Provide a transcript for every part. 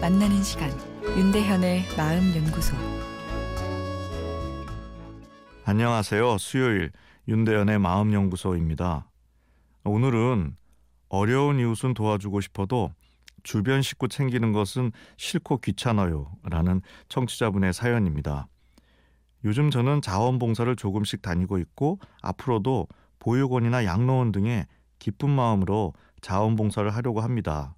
만나는 시간 윤대현의 마음 연구소 안녕하세요. 수요일 윤대현의 마음 연구소입니다. 오늘은 어려운 이웃은 도와주고 싶어도 주변 식구 챙기는 것은 싫고 귀찮아요. 라는 청취자분의 사연입니다. 요즘 저는 자원봉사를 조금씩 다니고 있고 앞으로도 보육원이나 양로원 등에 기쁜 마음으로 자원봉사를 하려고 합니다.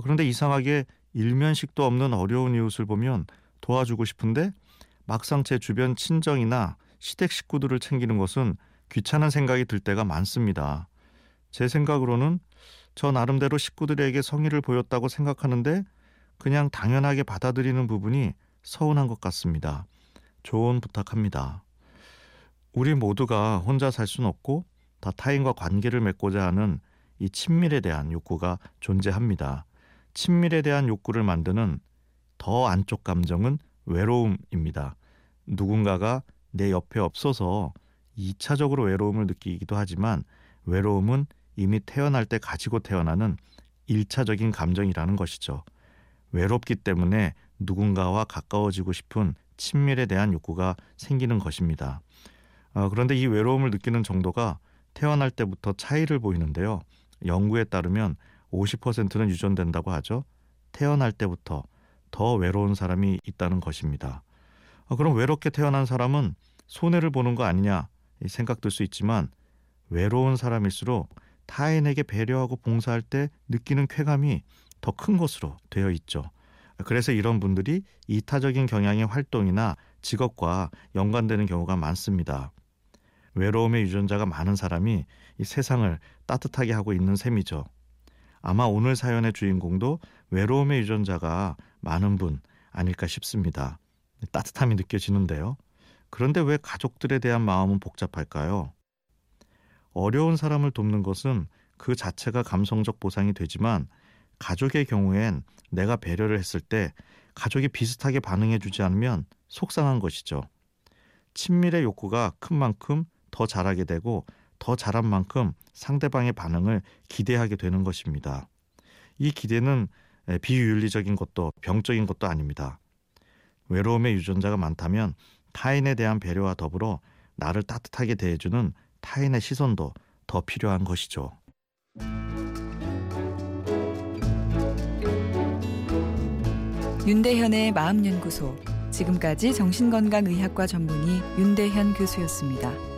그런데 이상하게 일면식도 없는 어려운 이웃을 보면 도와주고 싶은데 막상 제 주변 친정이나 시댁 식구들을 챙기는 것은 귀찮은 생각이 들 때가 많습니다. 제 생각으로는 저 나름대로 식구들에게 성의를 보였다고 생각하는데 그냥 당연하게 받아들이는 부분이 서운한 것 같습니다. 조언 부탁합니다. 우리 모두가 혼자 살 수는 없고 다 타인과 관계를 맺고자 하는 이 친밀에 대한 욕구가 존재합니다. 친밀에 대한 욕구를 만드는 더 안쪽 감정은 외로움입니다. 누군가가 내 옆에 없어서 2차적으로 외로움을 느끼기도 하지만 외로움은 이미 태어날 때 가지고 태어나는 1차적인 감정이라는 것이죠. 외롭기 때문에 누군가와 가까워지고 싶은 친밀에 대한 욕구가 생기는 것입니다. 어, 그런데 이 외로움을 느끼는 정도가 태어날 때부터 차이를 보이는데요. 연구에 따르면 50%는 유전된다고 하죠. 태어날 때부터 더 외로운 사람이 있다는 것입니다. 어, 그럼 외롭게 태어난 사람은 손해를 보는 거 아니냐 생각될 수 있지만 외로운 사람일수록 타인에게 배려하고 봉사할 때 느끼는 쾌감이 더 큰 것으로 되어 있죠. 그래서 이런 분들이 이타적인 경향의 활동이나 직업과 연관되는 경우가 많습니다. 외로움의 유전자가 많은 사람이 이 세상을 따뜻하게 하고 있는 셈이죠. 아마 오늘 사연의 주인공도 외로움의 유전자가 많은 분 아닐까 싶습니다. 따뜻함이 느껴지는데요. 그런데 왜 가족들에 대한 마음은 복잡할까요? 어려운 사람을 돕는 것은 그 자체가 감성적 보상이 되지만 가족의 경우엔 내가 배려를 했을 때 가족이 비슷하게 반응해 주지 않으면 속상한 것이죠. 친밀의 욕구가 큰 만큼 더 잘하게 되고 더 잘한 만큼 상대방의 반응을 기대하게 되는 것입니다. 이 기대는 비윤리적인 것도 병적인 것도 아닙니다. 외로움의 유전자가 많다면 타인에 대한 배려와 더불어 나를 따뜻하게 대해주는 타인의 시선도 더 필요한 것이죠. 윤대현의 마음연구소 지금까지 정신건강의학과 전문의 윤대현 교수였습니다.